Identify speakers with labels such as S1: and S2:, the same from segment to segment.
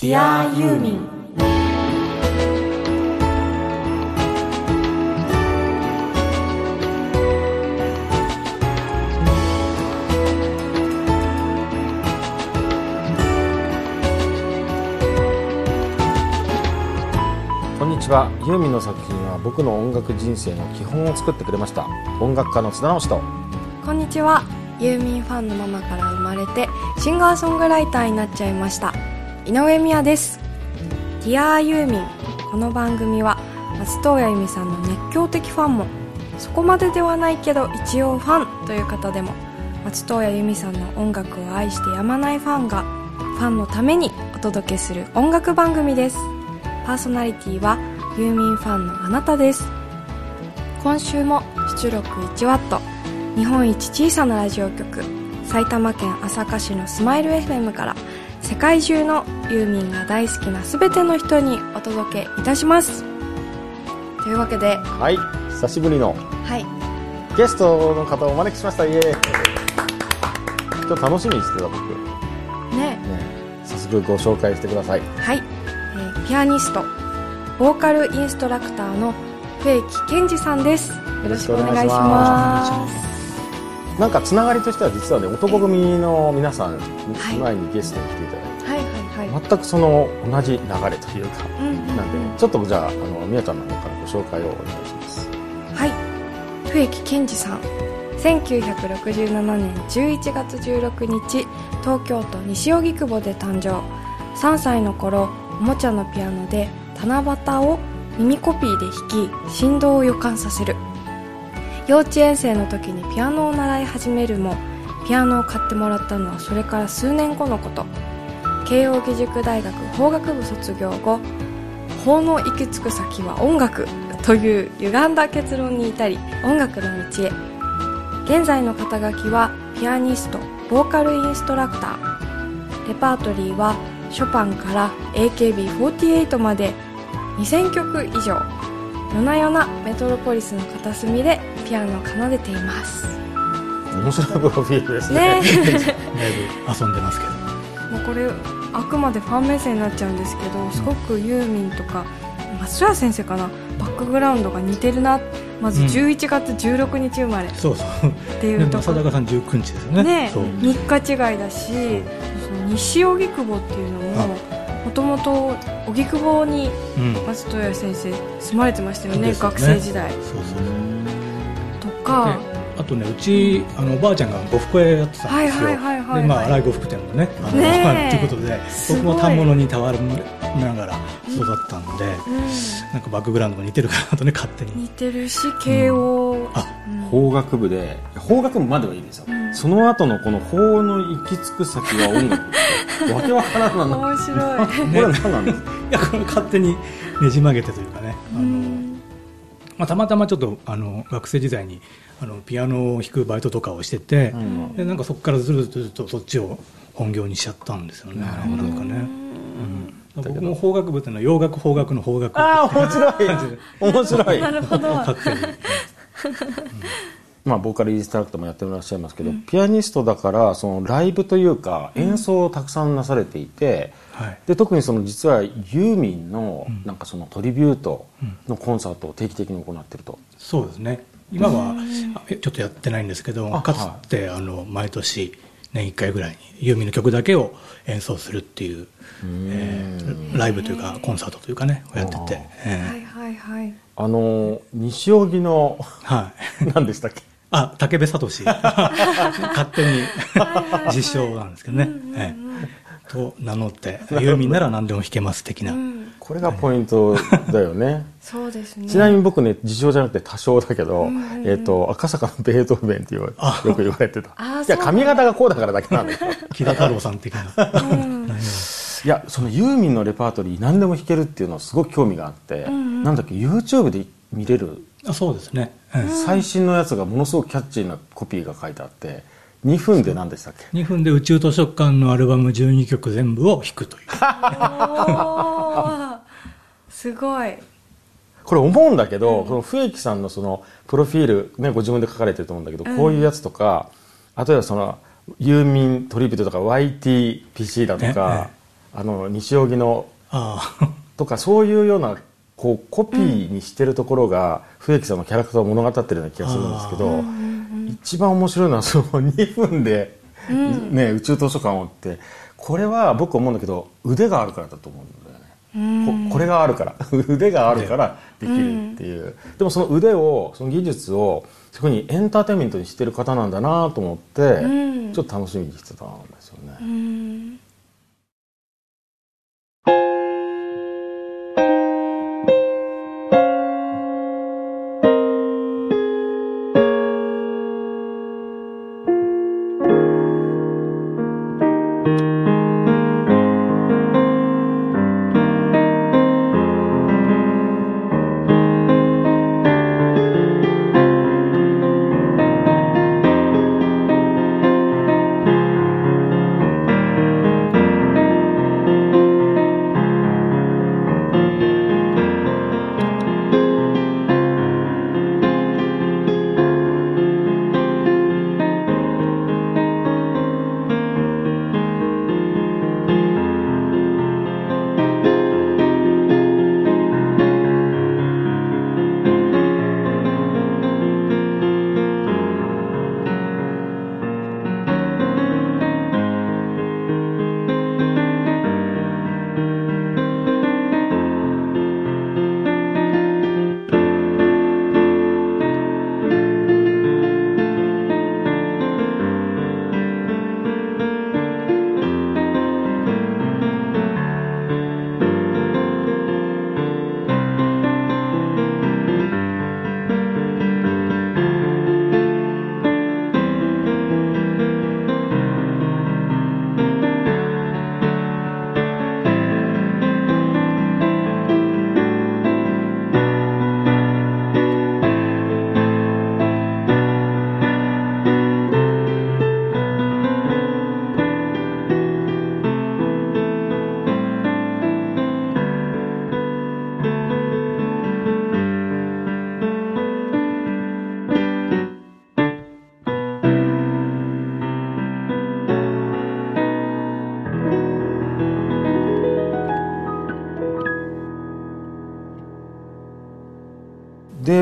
S1: ディアユーミン
S2: こんにちはユーミンの作品は僕の音楽人生の基本を作ってくれました音楽家の津田直人
S1: こんにちはユーミンファンのママから生まれてシンガーソングライターになっちゃいました井上美也です「ディアユーミン」この番組は松任谷由実さんの熱狂的ファンもそこまでではないけど一応ファンという方でも松任谷由実さんの音楽を愛してやまないファンがファンのためにお届けする音楽番組です。パーソナリティはユーミンファンのあなたです。今週も出力 1W 日本一小さなラジオ局埼玉県朝霞市のスマイル FM から世界中のユーミンが大好きな全ての人にお届けいたします。というわけで
S2: はい久しぶりの
S1: はい。
S2: ゲストの方をお招きしました。イエーイ。今日楽しみにしてた僕。
S1: ね。
S2: ね。早速ご紹介してください。
S1: はい、えーピアニストボーカルインストラクターの笛木健二さんです。よろしくお願いしま
S2: すなんかつながりとしては実はね男組の皆さん、
S1: はい。
S2: 前にゲストに来ていただいて全くその同じ流れというか、なんでちょっとじゃああのみやちゃんの方からご紹介をお願いします。
S1: はい。笛木健二さん。1967年11月16日東京都西荻窪で誕生。3歳の頃おもちゃのピアノで七夕を耳コピーで弾き振動を予感させる幼稚園生の時にピアノを習い始めるもピアノを買ってもらったのはそれから数年後のこと。慶應義塾大学法学部卒業後法の行き着く先は音楽という歪んだ結論に至り音楽の道へ。現在の肩書きはピアニストボーカルインストラクター。レパートリーはショパンから AKB48 まで。2000曲以上。夜な夜なメトロポリスの片隅でピアノを奏でています。
S2: 面白いプロフィールですね。
S1: ね。
S3: だいぶ遊んでますけど。
S1: もうこれあくまでファン目線になっちゃうんですけどすごくユーミンとか松浦先生かな？バックグラウンドが似てるな。まず
S3: うん。
S1: 11月16日生まれ。っ
S3: そうそう。
S1: てい
S3: で
S1: うと
S3: 正高さん19日ですよね。
S1: ね。
S3: そう。
S1: 3日違いだしその西荻窪っていうのももともと荻窪に
S3: うん。
S1: 松任谷先生住まれてましたよね
S3: ですよね。
S1: 学生時代。とか、
S3: であとねうちあのおばあちゃんが呉服屋やってたんですよ、
S1: はいはいはいはいはい。
S3: でまあ荒井呉服店のねあの
S1: ねえ
S3: っていうことで僕も反物にたわるながら育ったんで、
S1: うん。
S3: なんかバックグラウンドが似てるかなとね勝手に。
S1: 似てるし慶応、
S3: あ
S1: うん
S2: 法学部で法学部まではいいですよ、
S1: うん。
S2: その後のこの法の行き着く先は音楽ってわけわからんな
S1: 面白い。
S2: これは何なんですか？
S3: いやこれ勝手にねじ曲げてというかね。あの、
S1: うん
S3: まあ、たまたまちょっとあの学生時代にあのピアノを弾くバイトとかをしてて、
S2: うん。
S3: でなんかそこからずるずるとそっちを本業にしちゃったんですよね。
S2: なるほど。
S3: んかね、うん、僕も法学部っていうのは洋楽法学の法学
S2: ああ面白い。面白い。
S1: なるほど。
S3: 勝手に
S2: まあ、ボーカルインストラクターもやってらっしゃいますけど、ピアニストだからそのライブというか演奏をたくさんなされていて、
S3: はい。
S2: で特にその実はユーミンのなんかそのトリビュートのコンサートを定期的に行ってると、
S3: そうですね。今はちょっとやってないんですけど
S2: あ
S3: かつてあの毎年年1回ぐらいにユーミンの曲だけを演奏するっていう、えーライブというかコンサートというかねをやってて、え
S1: はいはいはい
S2: あの西荻の
S3: ーはい。
S2: 何でしたっけ？
S3: あ、武部聡。勝手に自称なんですけどね。ええ。と名乗って、ユーミンなら何でも弾けます的な。
S1: うん。
S2: これがポイントだよね。
S1: そうですね。
S2: ちなみに僕ね自称じゃなくて多少だけど、えっと赤坂のベートーベンって言わ
S3: あ。
S2: よく言われてた。いや髪型がこうだからだけなんだけど
S3: 木田太郎さん的な。
S2: いやそのユーミンのレパートリー何でも弾けるっていうのはすごく興味があって、なんだっけ YouTube で見れる
S3: あそうですね。ええ
S2: 最新のやつがものすごくキャッチーなコピーが書いてあって2分で何でしたっけ
S3: ？2分で宇宙図書館のアルバム12曲全部を弾くという。
S1: すごい。
S2: これ思うんだけど、この笛木さんのそのプロフィール、ね、ご自分で書かれてると思うんだけど、こういうやつとかあとはそのユーミントリビュートとか YTPC だとか、あの西荻の
S3: ああ。
S2: とかそういうようなこうコピーにしてるところが笛木さんのキャラクターを物語ってるような気がするんですけど、一番面白いのはその2分で、ね、宇宙図書館をってこれは僕思うんだけど腕があるからだと思うんだよね。ここれがあるから。腕があるからできるっていう、でもその腕をその技術をそこにエンターテインメントにしてる方なんだなと思って、
S1: ん。
S2: ちょっと楽しみにしてたんですよね。
S1: う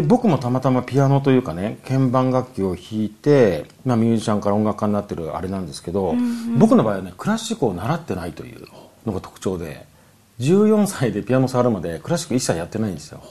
S2: 僕もたまたまピアノというかね鍵盤楽器を弾いて、まあ、ミュージシャンから音楽家になってるあれなんですけど、僕の場合はねクラシックを習ってないというのが特徴で14歳でピアノ触るまでクラシック一切やってないんですよ、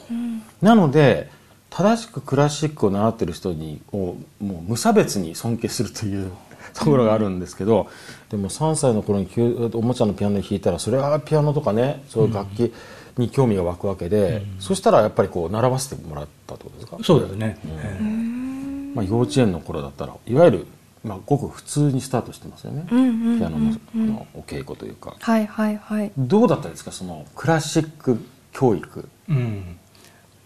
S2: なので正しくクラシックを習ってる人にをもう無差別に尊敬するというところがあるんですけどでも3歳の頃におもちゃのピアノ弾いたらそれはピアノとかねそういう楽器に興味が湧くわけで、そしたらやっぱりこう習わせてもらったってことですか？
S3: そうですね、ええ。
S2: まあ、幼稚園の頃だったらいわゆる、まあ、ごく普通にスタートしてますよね、ピアノのお稽古というか。
S1: はいはいはい。
S2: どうだったですか？そのクラシック教育。
S3: うん、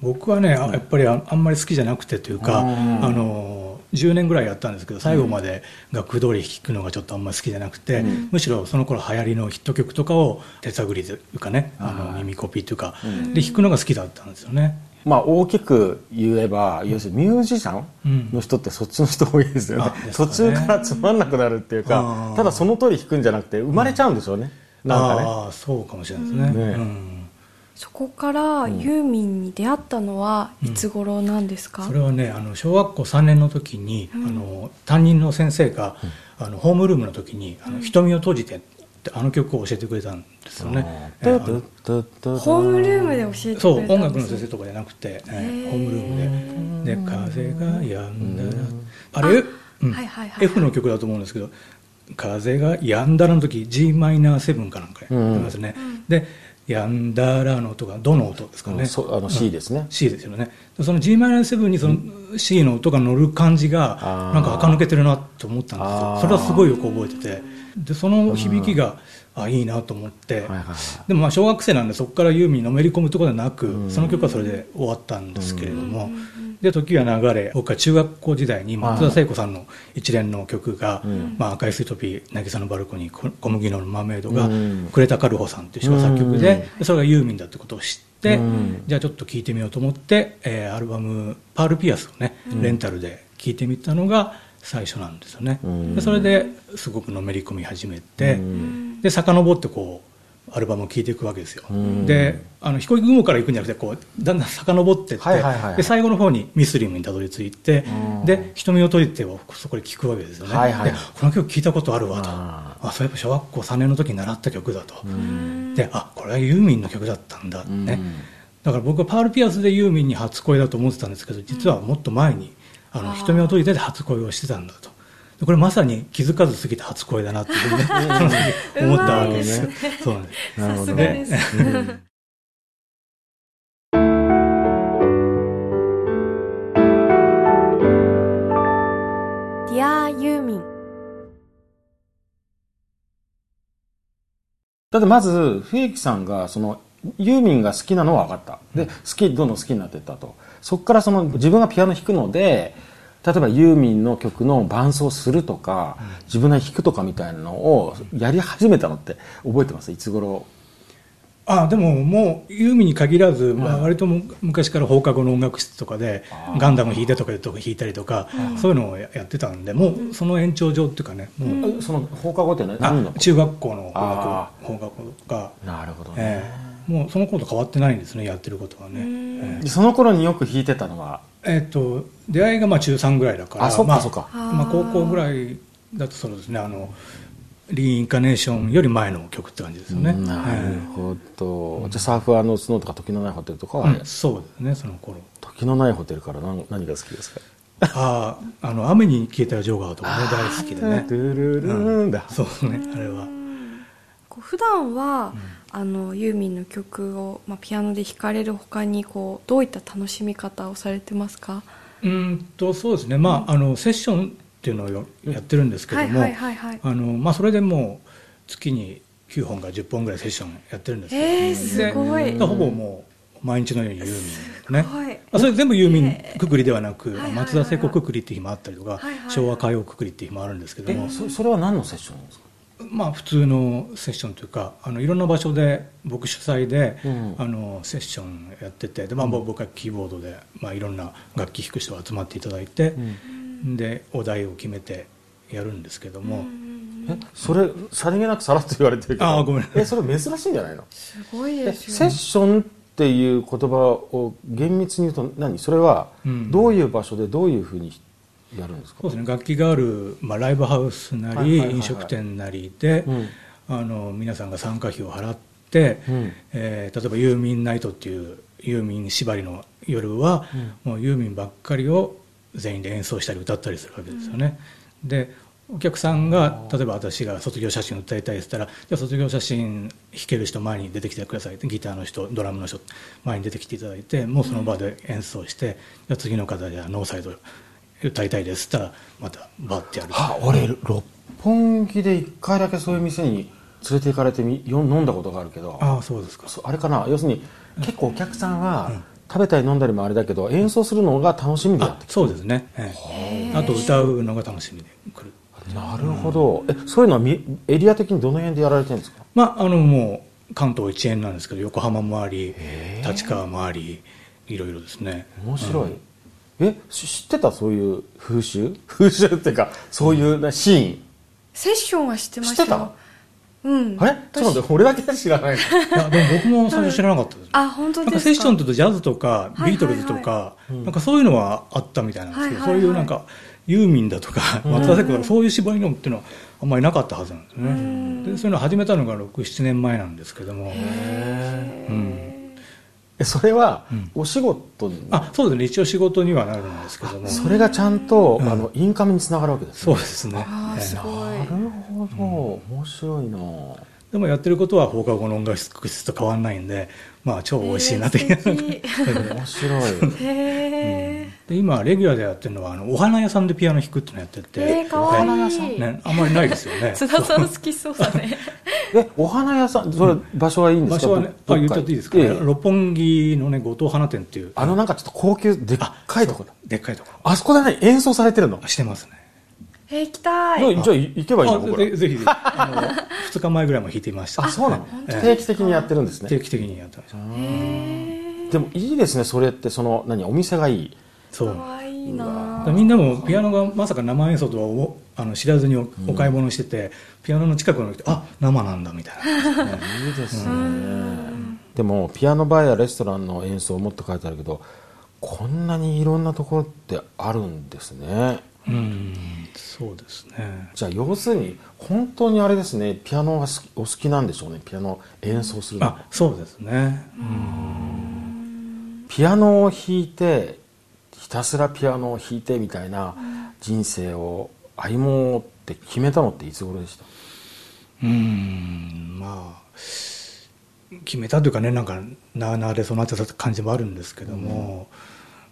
S3: 僕はね、あやっぱりああんまり好きじゃなくてというか、あの10年ぐらいやったんですけど最後まで楽譜通り弾くのがちょっとあんまり好きじゃなくて、むしろその頃流行りのヒット曲とかを手探りというかねあの耳コピーというか、で弾くのが好きだったんですよね。
S2: まあ大きく言えば要するにミュージシャンの人ってそっちの人多いですよね,、
S3: あですかね。
S2: 途中からつまんなくなるっていうかただその通り弾くんじゃなくて生まれちゃうんでしょうね、なんかね。
S3: ああそうかもしれないですね。
S2: ね。
S3: うん
S1: そこからユーミンに出会ったのはいつ頃なんですか、
S3: それはねあの小学校3年の時に、あの担任の先生が、あのホームルームの時に「あの瞳を閉じて」ってあの曲を教えてくれたんですよね。
S1: ホームルームで教えてくれたんです
S3: そう音楽の先生とかじゃなくて、えー。ホームルームで「で風が止んだら」あれうん。
S1: はいはいはい
S3: F の曲だと思うんですけど「風が止んだら」の時 g マイナー7かなんかやってますね、で「止んだら」の音がどの音ですかね、
S2: そうあの C ですね、
S3: C ですよね。その g マイナー7にその C の音が乗る感じがなんか垢抜けてるなと思ったんですよ。それはすごいよく覚えてて。でその響きが、あいいなと思って、
S2: はいはいはい。
S3: でもまあ小学生なんでそこからユーミンにのめり込むところではなく、その曲はそれで終わったんですけれども、で時は流れ僕は中学校時代に松田聖子さんの一連の曲が「まあ、赤いスイートピー渚のバルコニー小小麦のマーメイド」が
S2: うん。
S3: 呉田軽穂さんっていう人が作曲ででそれがユーミンだってことを知って
S2: うん。
S3: じゃあちょっと聴いてみようと思って、えーアルバム「パール・ピアス」をねレンタルで聴いてみたのが最初なんですよね。
S2: うん。
S3: でそれですごくのめり込み始めて
S2: うん
S3: で遡ってこうアルバムを聴いていくわけですよ、であの飛行機雲から行くんじゃなくてこうだんだん遡っていって、はいはいはいはい、で最後の方にミスリムにたどり着いて、で瞳を閉じてをそこで聴くわけですよね、はいはい、でこの曲聴いたことあるわと。あ。そういえば小学校3年の時に習った曲だと。であこれはユーミンの曲だったんだね。だから僕はパール・ピアスでユーミンに初恋だと思ってたんですけど実はもっと前にあの瞳を閉じてで初恋をしてたんだとこれまさに気づかず過ぎた初恋だなっていうふうに、ね、思ったわけです。そうなんです。なるほどね。
S1: Dear ユーミン
S2: だってまず、冬木さんが、その、ユーミンが好きなのは分かった。で、好き、どんどん好きになっていったと。そこからその、自分がピアノ弾くので、例えばユーミンの曲の伴奏するとか、自分が弾くとかみたいなのをやり始めたのって覚えてます？いつ頃？
S3: あでももうユーミンに限らず、まあ、割と昔から放課後の音楽室とかでガンダム弾いてとかとか弾いたりとか、そういうのをやってたんでもうその延長上っていうかねも
S2: う、その放課後って何の
S3: 中学校の放課後放課後とか。
S2: なるほどね、
S3: えー、もうその頃と変わってないんですねやってることはね、
S2: えー、その頃によく弾いてたのは？
S3: えっ、と出会いがまあ中3ぐらいだから
S2: あそっかそっか、
S3: まあ、まあ、高校ぐらいだとそうですねあのリーインカネーションより前の曲って感じですよね、
S2: なるほど、はい、じゃあサーファーのスノーとか時のないホテルとか。は、
S3: うん、そうですねその頃。
S2: 時のないホテルから何何が好きですか？
S3: あああの雨に消えたジョーガーとかね大好きでね。
S2: ドゥルルルンだ、
S3: うん、そうねあれは。
S1: 普段は、うんあのユーミンの曲を、まあ、ピアノで弾かれるほかにこうどういった楽しみ方をされてますか？
S3: うんとそうですね、まあ、あのセッションっていうのをやってるんですけどもそれでもう月に9本か10本ぐらいセッションやってるんですけど、
S1: えー、すごい。
S3: ほぼもう毎日のようにユーミンねあそれ全部ユーミンくくりではなく、松田聖子くくりっていう日もあったりとか、昭和歌謡くくりっていう日もあるんですけども。
S2: それは何のセッションですか？
S3: まあ、普通のセッションというかあのいろんな場所で僕主催で、うん、あのセッションやっててで、まあ、僕はキーボードで、まあ、いろんな楽器弾く人が集まっていただいて、うん、でお題を決めてやるんですけども、
S2: えそれさりげなくさらっと言われてるけど。
S3: あごめん。
S2: えそれ珍しいんじゃないの？
S1: すごいです
S2: よ、セッションっていう言葉を厳密に言うと何？それはどういう場所でどういうふうにやるんですか？
S3: そうですね。楽器がある、まあ、ライブハウスなり、飲食店なりで、うん、あの皆さんが参加費を払って、うん、えー、例えばユーミンナイトっていうユーミン縛りの夜は、うん、もうユーミンばっかりを全員で演奏したり歌ったりするわけですよね、でお客さんが例えば私が卒業写真を歌いたいって言ったらじゃあ卒業写真弾ける人前に出てきてくださいギターの人ドラムの人前に出てきていただいてもうその場で演奏して、じゃあ次の方じゃあノーサイド歌いたいです。ったらまたバッてやる
S2: あ俺六本木で一回だけそういう店に連れて行かれてみ飲んだことがあるけど。
S3: ああそうですか。
S2: あれかな。要するに結構お客さんは、食べたり飲んだりもあれだけど演奏するのが楽しみでやって
S3: そうですね、ええ、あと歌うのが楽しみで来る。
S2: なるほど、えそういうのはエリア的にどの辺でやられてるんですか？
S3: まああのもう関東一円なんですけど横浜もあり立川もありいろいろですね。
S2: 面白い、うんえ知ってた？そういう風習？風習っていうかそういう、シーン？
S1: セッションは知ってました知ってた？うん。
S2: あれ？ちょっと俺だけ知らない。い
S3: やでも僕も最初知らなかったです、
S1: あ本当ですか？
S3: セッションって言うとジャズとかビートルズとか、なんかそういうのはあったみたいなんですけど、そういうなんかユーミンだとか松田聖子とかそういう絞りのっていうのはあんまりなかったはずなんですね。でそういうのを始めたのが67年前なんですけども。
S2: うんそれはお仕事に、
S3: うん、あそうですね。一応仕事にはなるんですけども。
S2: それがちゃんと、うん、あのインカムにつながるわけです
S3: ね。そうですね。
S1: あすごい。な
S2: るほど、面白いな。
S3: でもやってることは放課後の音楽室と変わらないんでまあ超美味しいなって
S2: 面白い。へ
S3: え、で今レギュラーでやってるのはあのお花屋さんでピアノ弾くってのやってて、
S1: えー、かわいい、
S3: ね、あんまりないですよね。
S1: 津田さん好きそうだね。
S2: えお花屋さんそれ場所はいいんですか、
S3: 場所はねあ言っちゃっていいですか、ね、六本木のね後藤花店っていう。
S2: あのなんかちょっと高級でっかいとこだ。
S3: でっかいとこ。
S2: あそこでね。演奏されてるの？
S3: してますね。
S1: えー、行きたい。
S2: じゃあ行けばいいの？
S3: ぜぜひぜひ。あの 2日前ぐらいも弾いてみました。
S2: あそうなの、定期的にやってるんですね。
S3: 定期的にやってました
S2: でもいいですねそれって。その何お店がいい
S3: そう。
S1: いな。
S3: みんなもピアノがまさか生演奏とはおあの知らずにおお買い物してて、ピアノの近くの人あ生なんだみたいな、
S2: いいですね、でもピアノバーやレストランの演奏もって書いてあるけどこんなにいろんなところってあるんですね。
S3: うんそうですね。
S2: じゃあ要するに本当にあれですね。ピアノが好きお好きなんでしょうね。ピアノ演奏するの。
S3: あそうですね。
S2: ピアノを弾いてひたすらピアノを弾いてみたいな人生を歩もうって決めたのっていつ頃でした？
S3: うんまあ決めたというかねなんかなあなあでそうなってた感じもあるんですけども、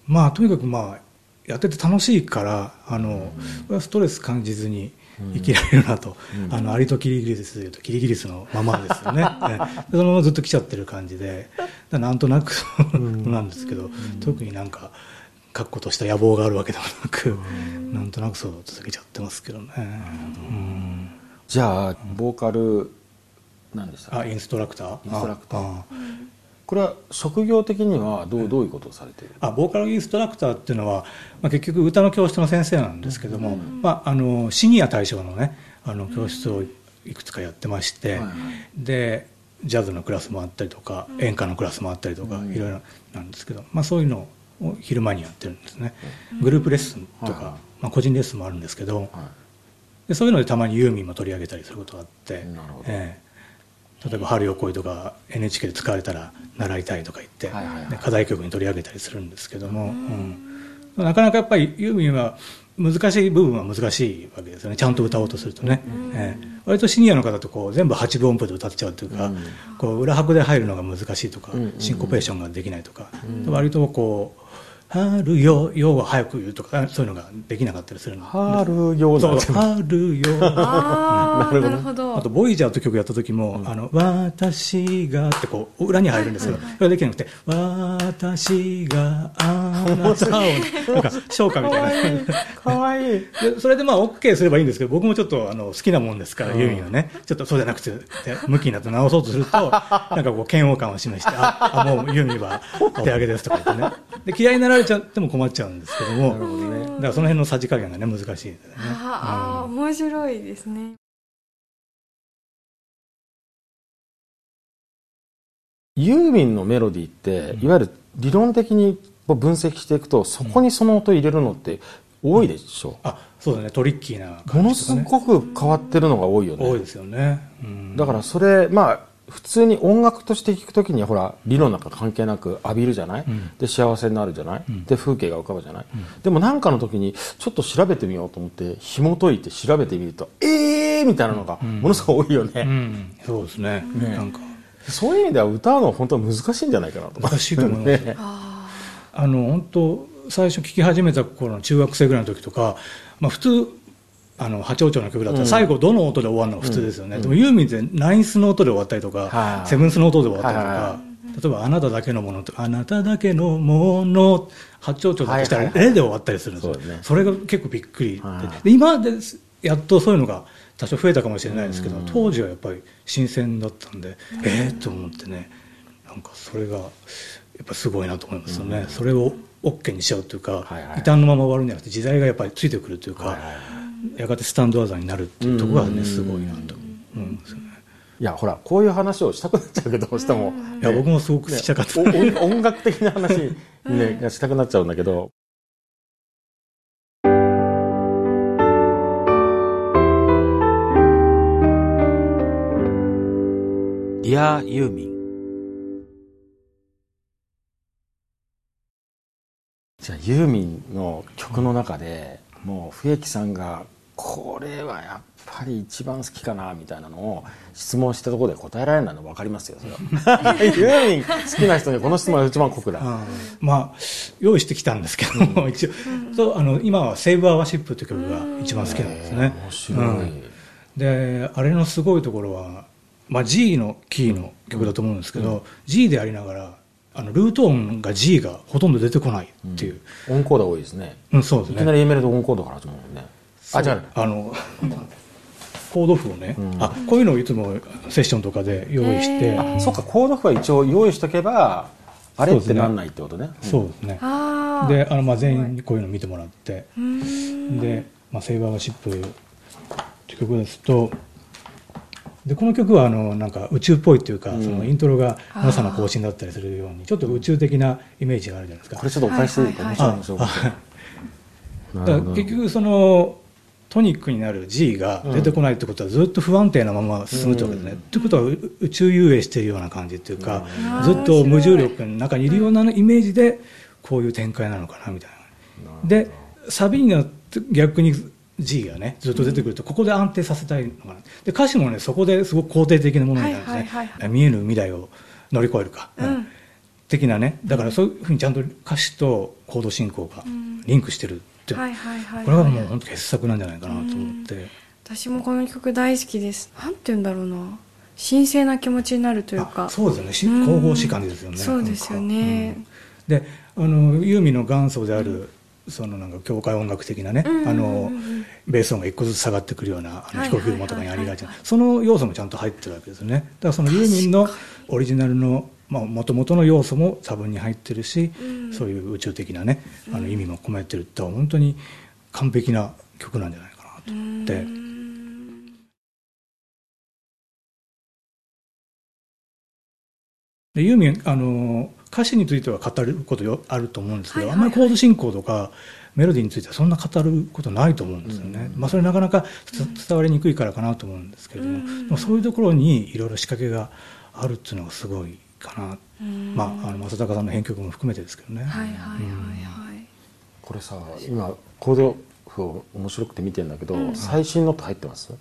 S3: まあとにかくまあやってて楽しいからあの、ストレス感じずに生きられるなと、あのアリとキリギリスでいうとキリギリスのままですよね。ええ。そのままずっと来ちゃってる感じで。だなんとなくなんですけど、特になんか確固とした野望があるわけでもなく、なんとなくそう続けちゃってますけどね。うん。
S2: じゃあボーカル何でした？か
S3: あインストラクター？
S2: インストラクター。これは職業的にはどうどういうことをされている？
S3: あボーカルインストラクターっていうのは、まあ、結局歌の教室の先生なんですけども、まあ、あのシニア対象のねあの教室をいくつかやってまして、
S2: はいはい。
S3: でジャズのクラスもあったりとか、演歌のクラスもあったりとか、いろいろなんですけど、まあ、そういうのを昼間にやってるんですね、グループレッスンとか、まあ、個人レッスンもあるんですけど、
S2: はい。
S3: でそういうのでたまにユーミンも取り上げたりすることがあって、ええ。例えば「春よ来い」とか NHK で使われたら習いたいとか言って、課題曲に取り上げたりするんですけども、うん。なかなかやっぱりユーミンは難しい部分は難しいわけですよね。ちゃんと歌おうとするとね、ええ。割とシニアの方とこう全部8分音符で歌っちゃうというか、こう裏拍で入るのが難しいとか、シンコペーションができないとか、割とこう「春よよ」を早く言うとかそういうのができなかったりするの。
S2: 春よ
S3: そう春よ
S1: ああなるほど。
S3: あと、ボイジャーという曲やった時も、あの、私がってこう、裏に入るんですけど、それができなくて、私があなたを、なんか、唱歌みたいな。
S2: かわい。い
S3: でそれでまあ、OK すればいいんですけど、僕もちょっと、あの、好きなもんですから、ユーミンはね、ちょっとそうじゃなくて、で向きになって直そうとすると、なんかこう、嫌悪感を示して、あ、あもうユーミンはお手上げですとか言ってね。で、嫌いになられちゃっても困っちゃうんですけども、だからその辺のさじ加減がね、難しいですよね。
S1: ああ面白いですね。
S2: ユーミンのメロディーっていわゆる理論的に分析していくとそこにその音入れるのって多いでしょ
S3: あ、そうだね、トリッキーな
S2: も
S3: 感
S2: の。すごく変わってるのが多いよね。
S3: 多いですよね。うん。
S2: だからそれまあ普通に音楽として聴くときにはほら理論なんか関係なく浴びるじゃない、で幸せになるじゃない、で風景が浮かぶじゃない、でも何かの時にちょっと調べてみようと思って紐解いて調べてみるとええーみたいなのがものすごい多いよね、
S3: うん、そうですね。なんか、
S2: そういう意味では歌うのは本当は難しいんじゃないかなと。
S3: 難しいと思います
S2: ね。
S3: あの、本当最初聴き始めた頃の中学生ぐらいの時とか、まあ普通、あの、八王朝の曲だったら最後どの音で終わるのが普通ですよね。でもユーミンってナインスの音で終わったりとか、
S2: はい。
S3: セブンスの音で終わったりとか、例えばあなただけのものとあなただけのもの、八王朝だとしたら
S2: はいはいはい。
S3: レで終わったりするんですよ。
S2: そ
S3: れが結構びっくりで今ですやっとそういうのが多少増えたかもしれないですけど、当時はやっぱり新鮮だったんで、ええと思ってねなんかそれがやっぱすごいなと思いますよね、それを OK にしちゃうというか、異端のまま終わるんじゃなくて時代がやっぱりついてくるというか、やがてスタンド技になるっていうところがねすごいなと思う。ん。ですよね。
S2: いやほらこういう話をしたくなっちゃうけどどうしても、
S3: いや僕もすごくしたかった、
S2: お音音楽的な話、ねしたくなっちゃうんだけど。Dear ユーミンじゃあユーミンの曲の中でもう笛木さんがこれはやっぱり一番好きかなみたいなのを質問したところで答えられないの分かりますよそれは。ユーミン好きな人にこの質問が一番酷だ、
S3: うんまあ用意してきたんですけども、一応。そうあの今は「 SAVE OUR SHIP」って曲が一番好きなんですね。
S2: 面白い、
S3: うん。であれのすごいところは、まあ、G のキーの曲だと思うんですけど、G でありながらあのルート音が G がほとんど出てこないっていう、
S2: オンコード多いですね。
S3: うんそうですね。
S2: いきなり A メロでオンコードから始まるもんね。あじゃ
S3: あ。のコード譜をね、あこういうのをいつもセッションとかで用意して、
S2: あそっか。コード譜は一応用意しとけばあれってなんないってことね。
S3: そうですね。
S1: ああ
S3: であの、まあ、全員にこういうの見てもらって。で、まあ、セイバーシップって曲ですとでこの曲はあのなんか宇宙っぽいっていうか、
S2: うん。
S3: そのイントロが NASA の更新だったりするようにちょっと宇宙的なイメージがあるじゃないですか。
S2: これちょっとお返しいいか面白い面白い。な
S3: だから
S2: るほど。
S3: 結局そのトニックになる G が出てこないってことはずっと不安定なまま進むってわけですね。
S2: うん。
S3: ってことはう宇宙遊泳しているような感じっていうか、
S1: うん。
S3: ずっと無重力の中にいるようなイメージでこういう展開なのかなみたいな。でサビになって逆に G がねずっと出てくるとここで安定させたいのかな。で歌詞もねそこですごく肯定的なものになるんですね、
S1: はいはいはい
S3: 見えぬ未来を乗り越えるか、
S1: うん。
S3: 的なね。だからそういうふうにちゃんと歌詞とコード進行がリンクしてるって、
S1: はいはいはい
S3: これはもう本当傑作なんじゃないかなと思って、
S1: 私もこの曲大好きです。なんて言うんだろうな。神聖な気持ちになるというか。
S3: あそうですよね。神々しい感じですよね。
S1: そうですよね。
S3: であのユーミンの元祖である、そのなんか教会音楽的なね、
S1: うん
S3: あのベース音が一個ずつ下がってくるようなあの
S1: はい
S3: 飛行機雲とかにありがちなその要素もちゃんと入ってるわけですよね。だからそのユーミンのオリジナルのもともとの要素も多分に入ってるし、
S1: うん。
S3: そういう宇宙的なねあの意味も込めてるって本当に完璧な曲なんじゃないかなと思って。
S1: うん。
S3: でユーミンあの歌詞については語ることよあると思うんですけど、
S1: はいはいはい。
S3: あんまりコード進行とかメロディーについてはそんな語ることないと思うんですよね、まあ、それなかなかつ伝わりにくいからかなと思うんですけれども、
S1: うん。
S3: でもそういうところにいろいろ仕掛けがあるっていうのがすごいかな、
S1: うん。
S3: まあ、あの正隆さんの編曲も含めてですけどね。
S1: はいはいはいはい。
S2: これさ今コード譜を面白くて見てんだけど、
S1: うん。
S2: 最新のって入ってます？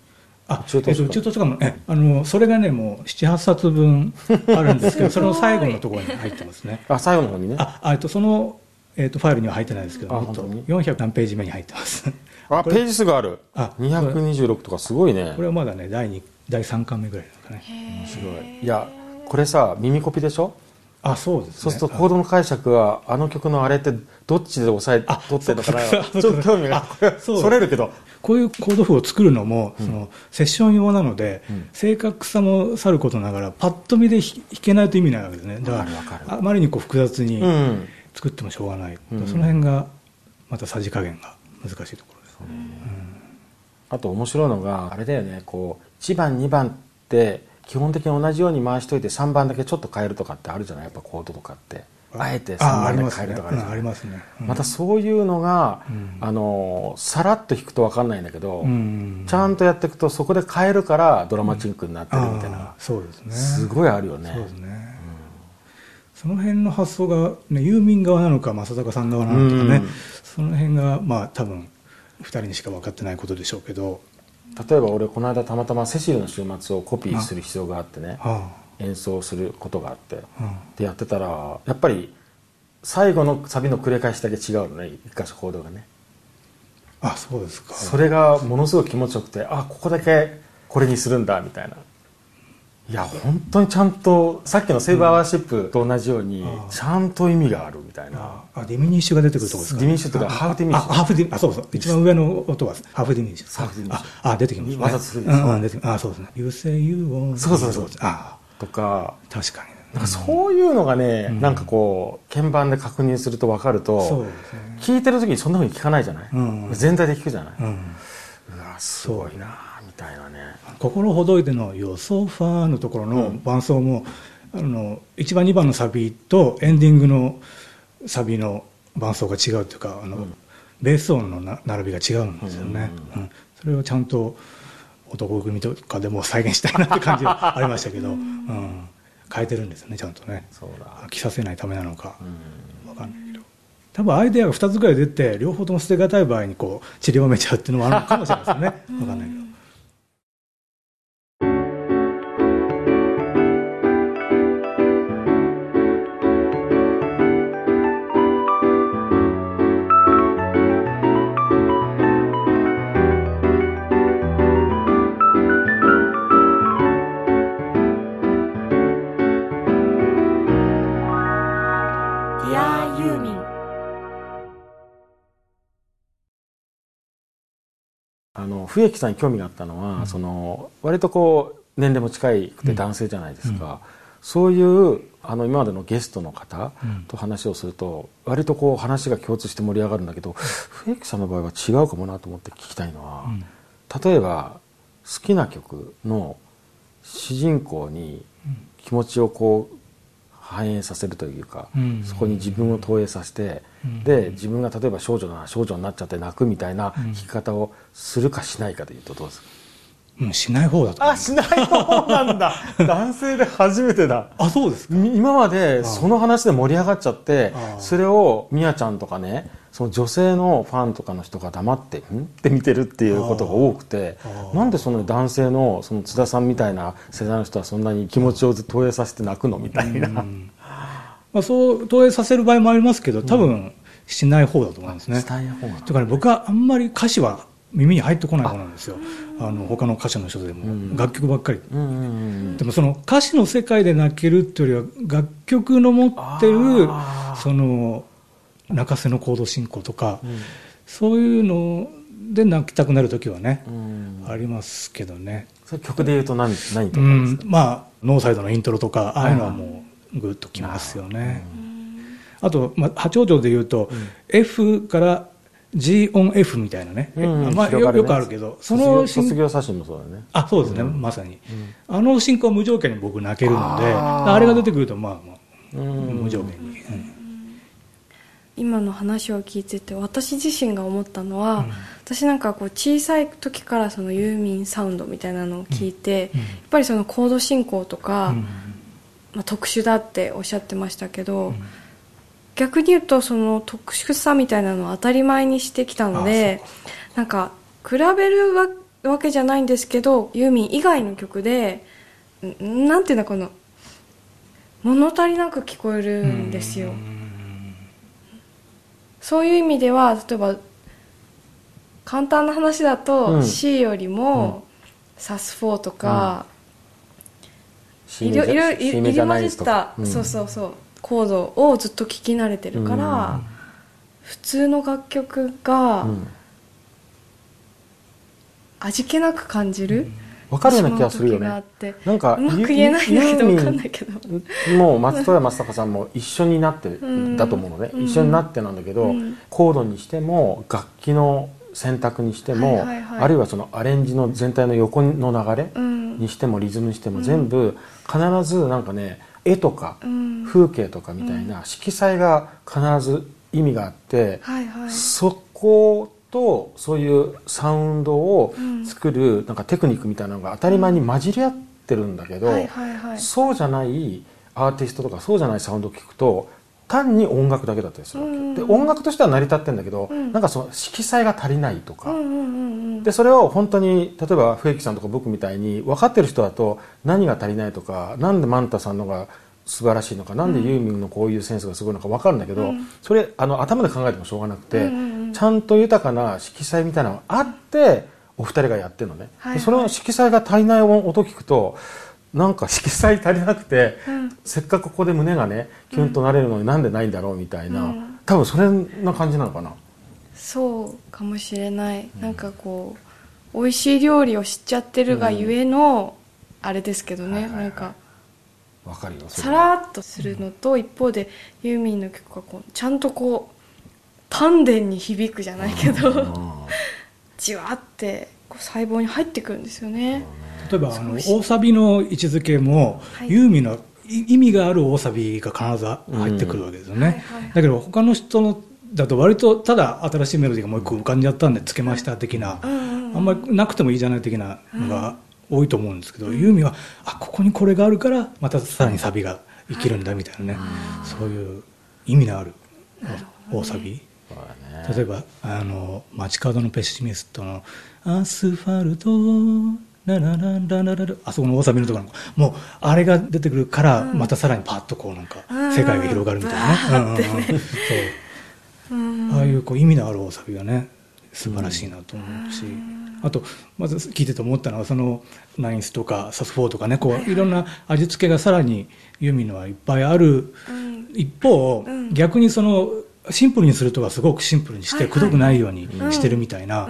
S3: あ
S2: 中途
S3: えっと中途とかもえあのそれがねもう78冊分あるんですけど それの最後のところに入ってますね。
S2: あ最後の方にね。
S3: ああえっとその、えっとファイルには入ってないですけど
S2: あ
S3: もっと
S2: 本当に
S3: ？400何ページ目に入ってます。
S2: あページ数がある。
S3: あ
S2: 226とかすごいね。
S3: これはまだね第2第3巻目ぐらいですかね。
S2: 面白い。いやこれさ耳コピでしょ？
S3: あそうですね。
S2: そうするとコードの解釈はあの曲のあれってどっちで押さえ
S3: あ
S2: 取ってるのかな？ちょっと興味が。
S3: そ
S2: れるけど
S3: こういうコード譜を作るのも、そのセッション用なので、
S2: うん
S3: 正確さもさることながらパッと見で弾弾けないと意味ないわけですねだか
S2: らる
S3: あまりにこう複雑に
S2: うん
S3: 作ってもしょうがない、
S2: うん
S3: その辺がまたさじ加減が難しいところです、
S2: あと面白いのがあれだよねこう1番2番って基本的に同じように回しといて3番だけちょっと変えるとかってあるじゃない？やっぱコードとかって。あえて3
S3: ああ
S2: 番で
S3: りますね
S2: 変えるとかあ
S3: りますね、うん
S2: またそういうのが、
S3: うん。
S2: あのさらっと弾くと分かんないんだけど、
S3: うん。
S2: ちゃんとやっていくとそこで変えるからドラマチックになってるみたいな、
S3: そうですね。
S2: すごいあるよね。
S3: そうですね、その辺の発想が、ね、ユーミン側なのか正隆さん側なのかね、
S2: うん。
S3: その辺がまあ多分2人にしか分かってないことでしょうけど
S2: 例えば俺この間たまたまセシルの週末をコピーする必要があってね
S3: あ
S2: 演奏することがあってでやってたらやっぱり最後のサビの繰り返しだけ違うのね一箇所コードがね。
S3: あそうですか。
S2: それがものすごい気持ちよくてあここだけこれにするんだみたいないや本当にちゃんとさっきの SAVE OUR SHIP と同じようにちゃんと意味があるみたいな。
S3: ああディミニッシュが出てくるところですか、
S2: ディミニッシュとか
S3: あ
S2: ハーフディミニッシュ。
S3: あハーフディあそうそう。一番上の音はハーフディミニッシュ。
S2: ハーフディミニッシュ。
S3: ああ出てきますね。
S2: わざとするでしょ
S3: うんあそうですね。You say you want
S2: そうそうそう。
S3: あ
S2: とか。
S3: 確かに。
S2: なんかそういうのがね、
S3: うん。
S2: なんかこう鍵盤で確認すると分かると、
S3: そうですね。
S2: 聞いてる時にそんなふうに聞かないじゃない、
S3: うん。
S2: 全体で聞くじゃない、
S3: う
S2: うんわすごいなみたいなね
S3: 心ほどいての「よソファー」のところの伴奏も、あの1番2番のサビとエンディングのサビの伴奏が違うっていうかあの、
S2: うん。
S3: ベース音のな並びが違うんですよね、
S2: うん
S3: うんそれをちゃんと男組とかでも再現したいなって感じはありましたけど、うん。変えてるんですよねちゃんとね。飽きさせないためなのか。
S2: うん。
S3: わかんないけど。多分アイデアが2つぐらい出て両方とも捨てがたい場合にこう散りばめちゃうっていうのもあるのかもしれないですよねわかんないけど。
S2: あの笛木さんに興味があったのは、その割とこう年齢も近いくて男性じゃないですか、そういうあの今までのゲストの方と話をすると、割とこう話が共通して盛り上がるんだけど笛木さんの場合は違うかもなと思って聞きたいのは、例えば好きな曲の主人公に気持ちをこう反映させるというか、そこに自分を投影させて、で自分が例えば少女なら少女になっちゃって泣くみたいな弾き方をするかしないかというとどうですか、
S3: うん、しない方だとあ
S2: しない方なんだ。男性で初めてだ。
S3: あそうですか。
S2: 今までその話で盛り上がっちゃってそれをみやちゃんとかねその女性のファンとかの人が黙って「ん?」って見てるっていうことが多くてなんでその男性のその津田さんみたいな世代の人はそんなに気持ちを投影させて泣くのみたいな、ま
S3: あ、そう投影させる場合もありますけど多分しない方だと思いますね。しない方だから僕はあんまり歌詞は耳に入ってこない方なんですよ。あの他の歌手の人でも、楽曲ばっかり、でもその歌詞の世界で泣けるっていうよりは楽曲の持ってるその泣かせのコード進行とか、うん、そういうので泣きたくなる時はね、うん、ありますけどね。
S2: それ曲で言うと何何とか、
S3: うん、まあノーサイドのイントロとかああいうのはもうグッときますよね、あと、まあ、八王子で言うと、F から G オン F みたいなね、うん。まあ、よよくあるけど
S2: その卒業写真もそうだね。
S3: あそうですね、まさに、あの進行無条件に僕泣けるのであれが出てくるとまあまあ、無条件に、
S1: 今の話を聞いてて私自身が思ったのは、うん、私なんかこう小さい時からそのユーミンサウンドみたいなのを聞いて、うん、やっぱりそのコード進行とか、うん、まあ、特殊だっておっしゃってましたけど、逆に言うとその特殊さみたいなのを当たり前にしてきたのでなんか比べるわけじゃないんですけどユーミン以外の曲でなんていうのかな物足りなく聞こえるんですよ。そういう意味では例えば簡単な話だと、うん、C よりも、サス4とか、うん、いろいろ入り混じった、うん、そうそうそうコードをずっと聴き慣れてるから、普通の楽曲が、味気なく感じる、
S2: 分かるような気がするよね。
S1: なんかうまく言えないんだけど分かんないけど。
S2: もう松任谷正隆さんも一緒になってだと思うのね、うん、一緒になってなんだけど、うん、コードにしても楽器の選択にしても、はいはいはい、あるいはそのアレンジの全体の横の流れにしてもリズムにしても全部必ずなんかね絵とか風景とかみたいな色彩が必ず意味があって、はいはい、そことそういうサウンドを作るなんかテクニックみたいなのが当たり前に混じり合ってるんだけど、そうじゃないアーティストとかそうじゃないサウンドを聞くと単に音楽だけだったりするわけ、うんうん、で音楽としては成り立ってるんだけど、うん、なんかその色彩が足りないとか、でそれを本当に例えば笛木さんとか僕みたいに分かってる人だと何が足りないとかなんでマンタさんのが素晴らしいのかなんでユーミンのこういうセンスがすごいのか分かるんだけど、うん、それあの頭で考えてもしょうがなくて、うんうんちゃんと豊かな色彩みたいなのがあってお二人がやってるのね、はいはい、その色彩が足りない音聞くとなんか色彩足りなくて、うん、せっかくここで胸がねキュンとなれるのになんでないんだろうみたいな、うん、多分それな感じなのかな。
S1: そうかもしれない、うん、なんかこう美味しい料理を知っちゃってるがゆえの、あれですけどね、はいはいはい、なんか
S2: わかるよ
S1: さらっとするのと、一方でユーミンの曲がこうちゃんとこう丹田に響くじゃないけど じわってこう細胞に入ってくるんですよね。
S3: 例えばあの大サビの位置づけも、はい、ユーミンの意味がある大サビが必ず入ってくるわけですよね、だけど他の人のだと割とただ新しいメロディーがもう一個浮かんじゃったんでつけました的な、あんまりなくてもいいじゃない的なのが多いと思うんですけど、ユーミンはあここにこれがあるからまたさらにサビが生きるんだみたいなね、そういう意味のある大サビ、ね、例えばあの街角のペシミストの「アスファルトラララララララ」あそこの大サビのところもうあれが出てくるからまたさらにパッとこうなんか世界が広がるみたいなね。ああいうこう意味のある大サビがね素晴らしいなと思うし、あとまず聞いてて思ったのはその ninth とかサスフォーとかねこういろんな味付けがさらにユーミンのはいっぱいある、一方、逆にそのシンプルにするとはすごくシンプルにして、くどくないようにしてるみたいな、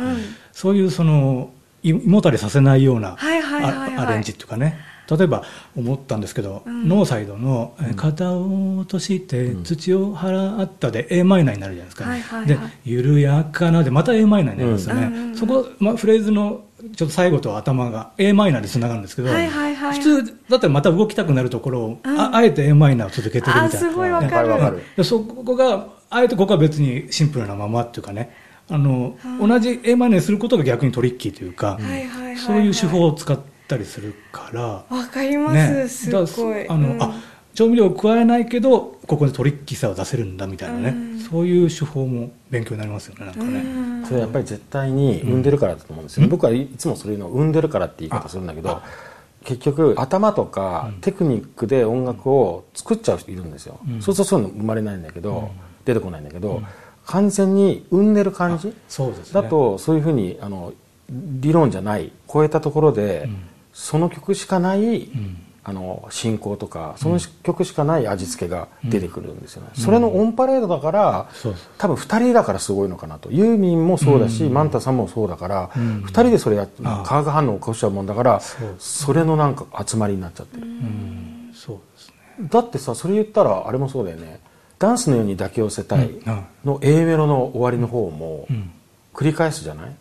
S3: そういうその胃もたれさせないようなアレンジっていうかね。例えば思ったんですけど、ノーサイドの「肩を落として土を払った」で a マイナーになるじゃないですか、
S1: はいはいはい。
S3: で「緩やかな」でまた a マイナーになりますよね、そこ、まあ、フレーズのちょっと最後と頭が a マイナーでつながるんですけど、
S1: はいはいはい。はい
S3: 普通だったらまた動きたくなるところを、ああえて a マイナーを続けてるみたいな。
S1: あすごいわ
S2: わ
S1: かる。
S2: かるわかる。
S3: でそこがあえてここは別にシンプルなままっていうかね。あの、同じ a マイナーにすることが逆にトリッキーというか、
S1: はいはいはいはい。
S3: そういう手法を使ったりするから、
S1: わかります、
S3: ね、
S1: す
S3: だ
S1: ごい。
S3: あの、
S1: うん。
S3: あ調味料を加えないけどここでトリッキーさを出せるんだみたいなね、
S1: うん。
S3: そういう手法も勉強になりますよねなんかね、
S1: うん。
S2: それやっぱり絶対に生んでるからだと思うんですよ、僕はいつもそういうのを生んでるからって言い方するんだけど結局頭とかテクニックで音楽を作っちゃう人いるんですよ、そうするとそういうの生まれないんだけど、出てこないんだけど、完全に生んでる感じ
S3: そうですね。
S2: だとそういうふうにあの理論じゃない超えたところで、その曲しかない、あの進行とかその曲しかない味付けが出てくるんですよね、それのオンパレードだから、多分2人だからすごいのかなと。ユーミンもそうだし、マンタさんもそうだから、2人でそれや化学反応を起こしちゃうもんだから
S3: そ
S2: れのなんか集まりになっちゃってる、
S3: うん。そうですね。
S2: だってさそれ言ったらあれもそうだよね「ダンスのように抱き寄せたい
S3: うん。うん」
S2: の A メロの終わりの方も
S3: ん。
S2: 繰り返すじゃない、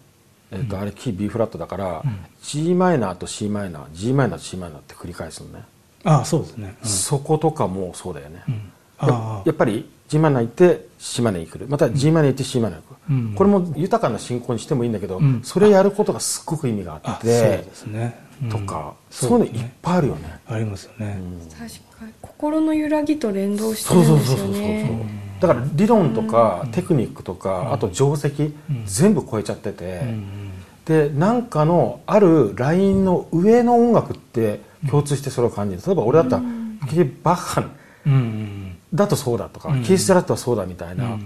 S2: えっとあれキー B フラットだから、g マイナーと c マイナー g マイナーと c マイナーって繰り返すのね、
S3: ああそうですね、うん。
S2: そことかもそうだよね、やっぱり G マイナー行って C マイナーに来る。また G マイナー行って C マイナーに来る、
S3: うん。
S2: これも豊かな進行にしてもいいんだけど、
S3: ん。
S2: それやることがすっごく意味があ
S3: あそう
S2: って
S3: ですね、うん
S2: とか、
S3: そ
S2: そういうのいっぱいあるよね、
S3: ありますよね、
S1: 確かに心の揺らぎと連動して
S2: そう
S1: るんです
S2: そうそうそうそう
S1: よね
S2: だから理論とかテクニックとか、あと定石、全部超えちゃってて、でなんかのあるラインの上の音楽って共通してそれを感じる。例えば俺だったら、バッハ
S3: うんうん。
S2: だとそうだとか、キース・ジャラットはそうだみたいな、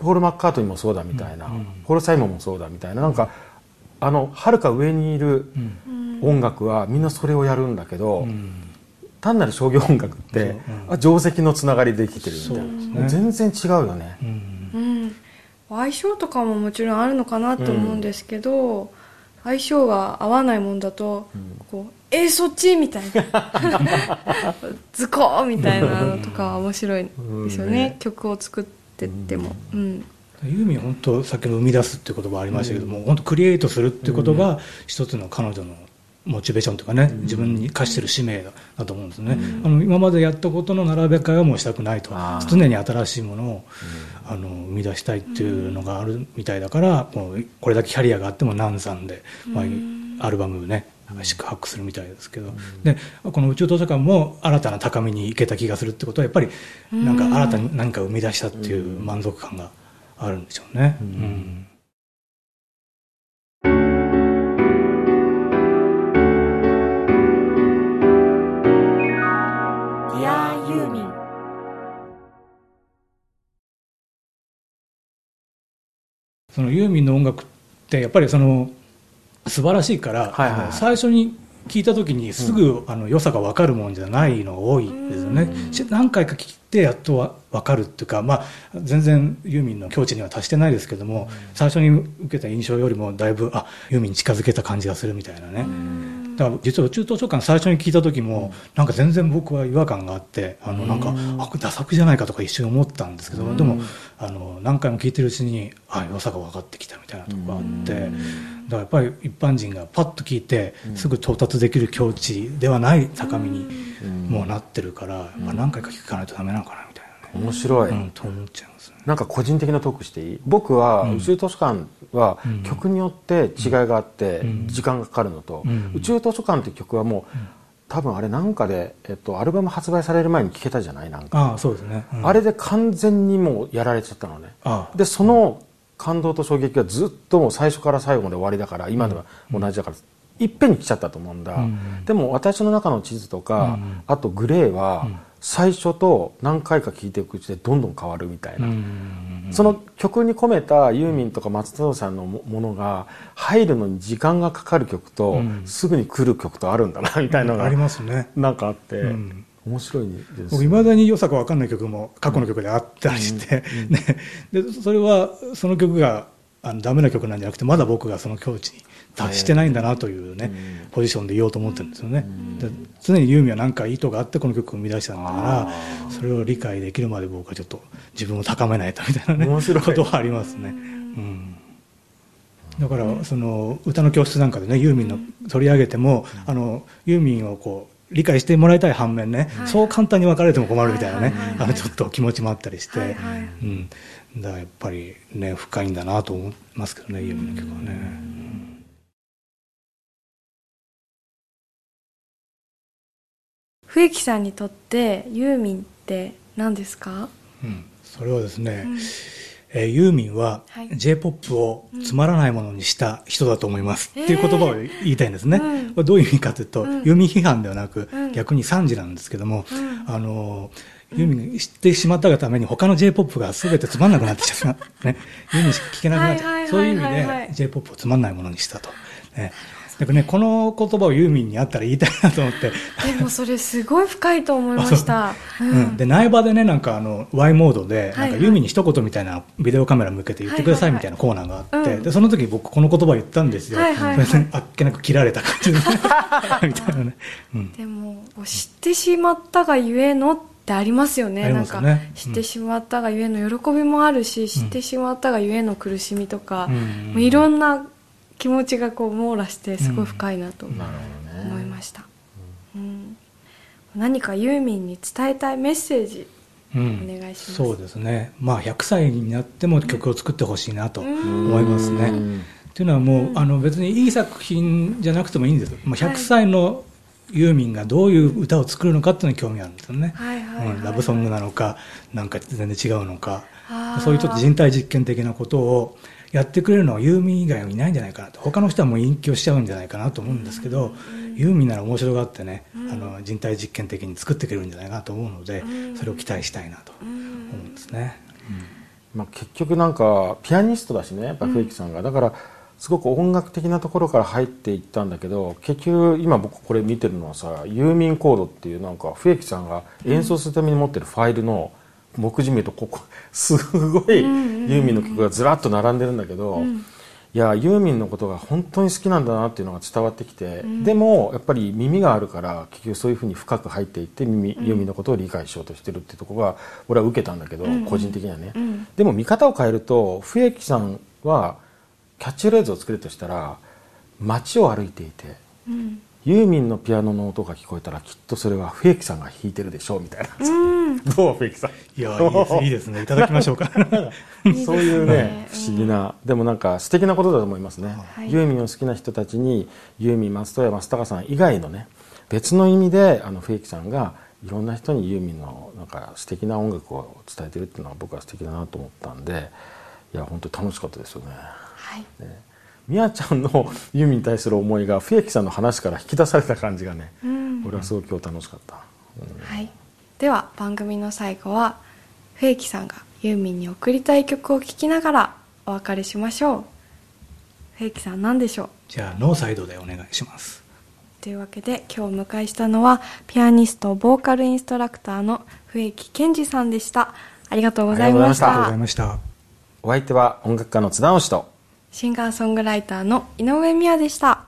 S2: ポール・マッカートニーもそうだみたいな、ポール・サイモンもそうだみたいななんかあのはるか上にいる音楽はみんなそれをやるんだけど、単なる商業音楽って、あ定石のつながりでできてるみたいな、
S3: ね。
S2: 全然違うよね、
S1: うん。相性とかももちろんあるのかなと思うんですけど、相性が合わないもんだと、こうえー、そっちみたいな。ズコーみたいなのとかは面白いですよね、曲を作ってっても、うん。
S3: ユーミンは本当先ほど生み出すっていう言葉ありましたけども、本当クリエイトするっていうことが一つの彼女のモチベーションとかね、自分に課してる使命だだと思うんですね、あの今までやったことの並べ替えはもうしたくないと常に新しいものを、あの生み出したいっていうのがあるみたいだから、もうこれだけキャリアがあっても難産で、まあ、アルバムね宿泊するみたいですけど、でこの宇宙図書館も新たな高みに行けた気がするってことはやっぱりなんか新たに何か生み出したっていう満足感があるんでしょうね。うんそのユーミンの音楽ってやっぱりその素晴らしいから、
S2: はいはいはい。
S3: 最初に聞いた時にすぐ、あの良さが分かるもんじゃないのが多いですよね、し何回か聞いてやっとわ分かるっていうか、まあ、全然ユーミンの境地には達してないですけども、最初に受けた印象よりもだいぶあユーミンに近づけた感じがするみたいなね、だから実は宇宙図書館最初に聞いた時も、なんか全然僕は違和感があってあのなんか、あこれダ作じゃないかとか一瞬思ったんですけど、でもあの何回も聞いてるうちにあ良さが分かってきたみたいなとこがあって、だからやっぱり一般人がパッと聞いて、すぐ到達できる境地ではない高みにもうなってるから、やっぱ何回か聞かないとダメなのかな
S2: 面白い、
S3: うん、と思っちゃいますね。
S2: なんか個人的なトークしていい？僕は宇宙図書館は曲によって違いがあって時間がかかるのと、
S3: ん。
S2: 宇宙図書館って曲はもう多分あれなんかで、えっと、アルバム発売される前に聴けたじゃない？なんか、
S3: ああそうですね、うん。
S2: あれで完全にもうやられちゃったのね。
S3: ああ。
S2: でその感動と衝撃がずっともう最初から最後まで終わりだから今では同じだから、いっぺんに来ちゃったと思うんだ、でも私の中の地図とか、あとグレーは最初と何回か聴いていくうちでどんどん変わるみたいな、その曲に込めたユーミンとか松任谷さんのもものが入るのに時間がかかる曲と、すぐに来る曲とあるんだなみたいなのが、
S3: ありますね。
S2: なんかあって、
S3: ん。
S2: 面白いです。
S3: 僕いまだに良さが分かんない曲も過去の曲であったりして、ね、でそれはその曲があのダメな曲なんじゃなくてまだ僕がその境地に達してないんだなというね、ポジションで言おうと思ってるんですよね、で常にユーミンは何か意図があってこの曲を生み出したんだからそれを理解できるまで僕はちょっと自分を高めないとみたいなねことはありますね、うん。だからその歌の教室なんかでねユーミンの取り上げても、あのユーミンをこう理解してもらいたい反面ね、そう簡単に別れても困るみたいなね、あのちょっと気持ちもあったりして、うん、だからやっぱりね深いんだなと思いますけどねユーミンの曲はね。
S1: 笛木さんにとってユーミンって何ですか、
S3: うん、それはですね、うん。えー、ユーミンは J-POP をつまらないものにした人だと思います、うん、っていう言葉を言いたいんですね。これどういう意味かというと、ユーミン批判ではなく、逆に賛辞なんですけども、あのユーミンが知ってしまったがために他の J-POP が全てつまんなくなってしまう。ね。ユーミンしか聞けなくなっちゃう。そういう意味で J-POP をつまんないものにしたと。ねなんかね、この言葉をユーミンにあったら言いたいなと思って。
S1: でもそれすごい深いと思いました。
S3: う。ん、で、苗場でね、なんかあの、Y モードで、なんかユーミンに一言みたいなビデオカメラ向けて言ってくださいみたいなコーナーがあって、で、その時僕この言葉言ったんですよ。はいはいはい、あっけなく切られた感じで、みたいなね。
S1: うん、でも、知ってしまったがゆえのってありますよね。ね。なんか、知ってしまったがゆえの喜びもあるし、知ってしまったがゆえの苦しみとか、うん、いろんな気持ちがこう網羅してすごい深いなと思いました、うん、何かユーミンに伝えたいメッセージお願いします、
S3: そうですね。まあ100歳になっても曲を作ってほしいなと思いますね。っていうのはもうあの別にいい作品じゃなくてもいいんですもう100歳のユーミンがどういう歌を作るのかっていうのに興味あるんですよね、ラブソングなのかなんか全然違うのか。そういうちょっと人体実験的なことをやってくれるのはユーミン以外はいないんじゃないかなと。他の人はもう隠居しちゃうんじゃないかなと思うんですけど、ユーミンなら面白がってね、あの人体実験的に作ってくれるんじゃないかなと思うので、それを期待したいなと思うんですね。
S2: まあ、結局なんかピアニストだしねやっぱ笛木さんが、だからすごく音楽的なところから入っていったんだけど結局今僕これ見てるのはさユーミンコードっていうなんか笛木さんが演奏するために持ってるファイルの目次見るとここすごいユーミンの曲がずらっと並んでるんだけど、うん、いやユーミンのことが本当に好きなんだなっていうのが伝わってきて、うん、でもやっぱり耳があるから結局そういうふうに深く入っていって耳、ユーミンのことを理解しようとしてるっていうところが俺は受けたんだけど、個人的にはね、でも見方を変えると笛木さんはキャッチフレーズを作るとしたら街を歩いていて、ユーミンのピアノの音が聞こえたらきっとそれは笛木さんが弾いてるでしょうみたいな、うん、どう笛木さん？
S3: いやいいですいいですね。いただきましょうか。
S2: そういうね不思議なでもなんか素敵なことだと思いますね、はい、ユーミンを好きな人たちにユーミン松任谷正隆さん以外のね別の意味であの笛木さんがいろんな人にユーミンのなんか素敵な音楽を伝えてるっていうのは僕は素敵だなと思ったんでいや本当に楽しかったですよね。はい、ねみやちゃんのユーミンに対する思いが笛木さんの話から引き出された感じがね、うん、俺はすごく今日楽しかった、
S1: うん、はい、では番組の最後は笛木さんがユーミンに送りたい曲を聴きながらお別れしましょう。笛木さん何でしょう？
S3: じゃあノーサイドでお願いします。
S1: というわけで今日お迎えしたのはピアニストボーカルインストラクターの笛木健二さんでした。ありがとうございました。ありがとうございました。
S2: お相手は音楽家の津田直しと
S1: シンガーソングライターの井上美也でした。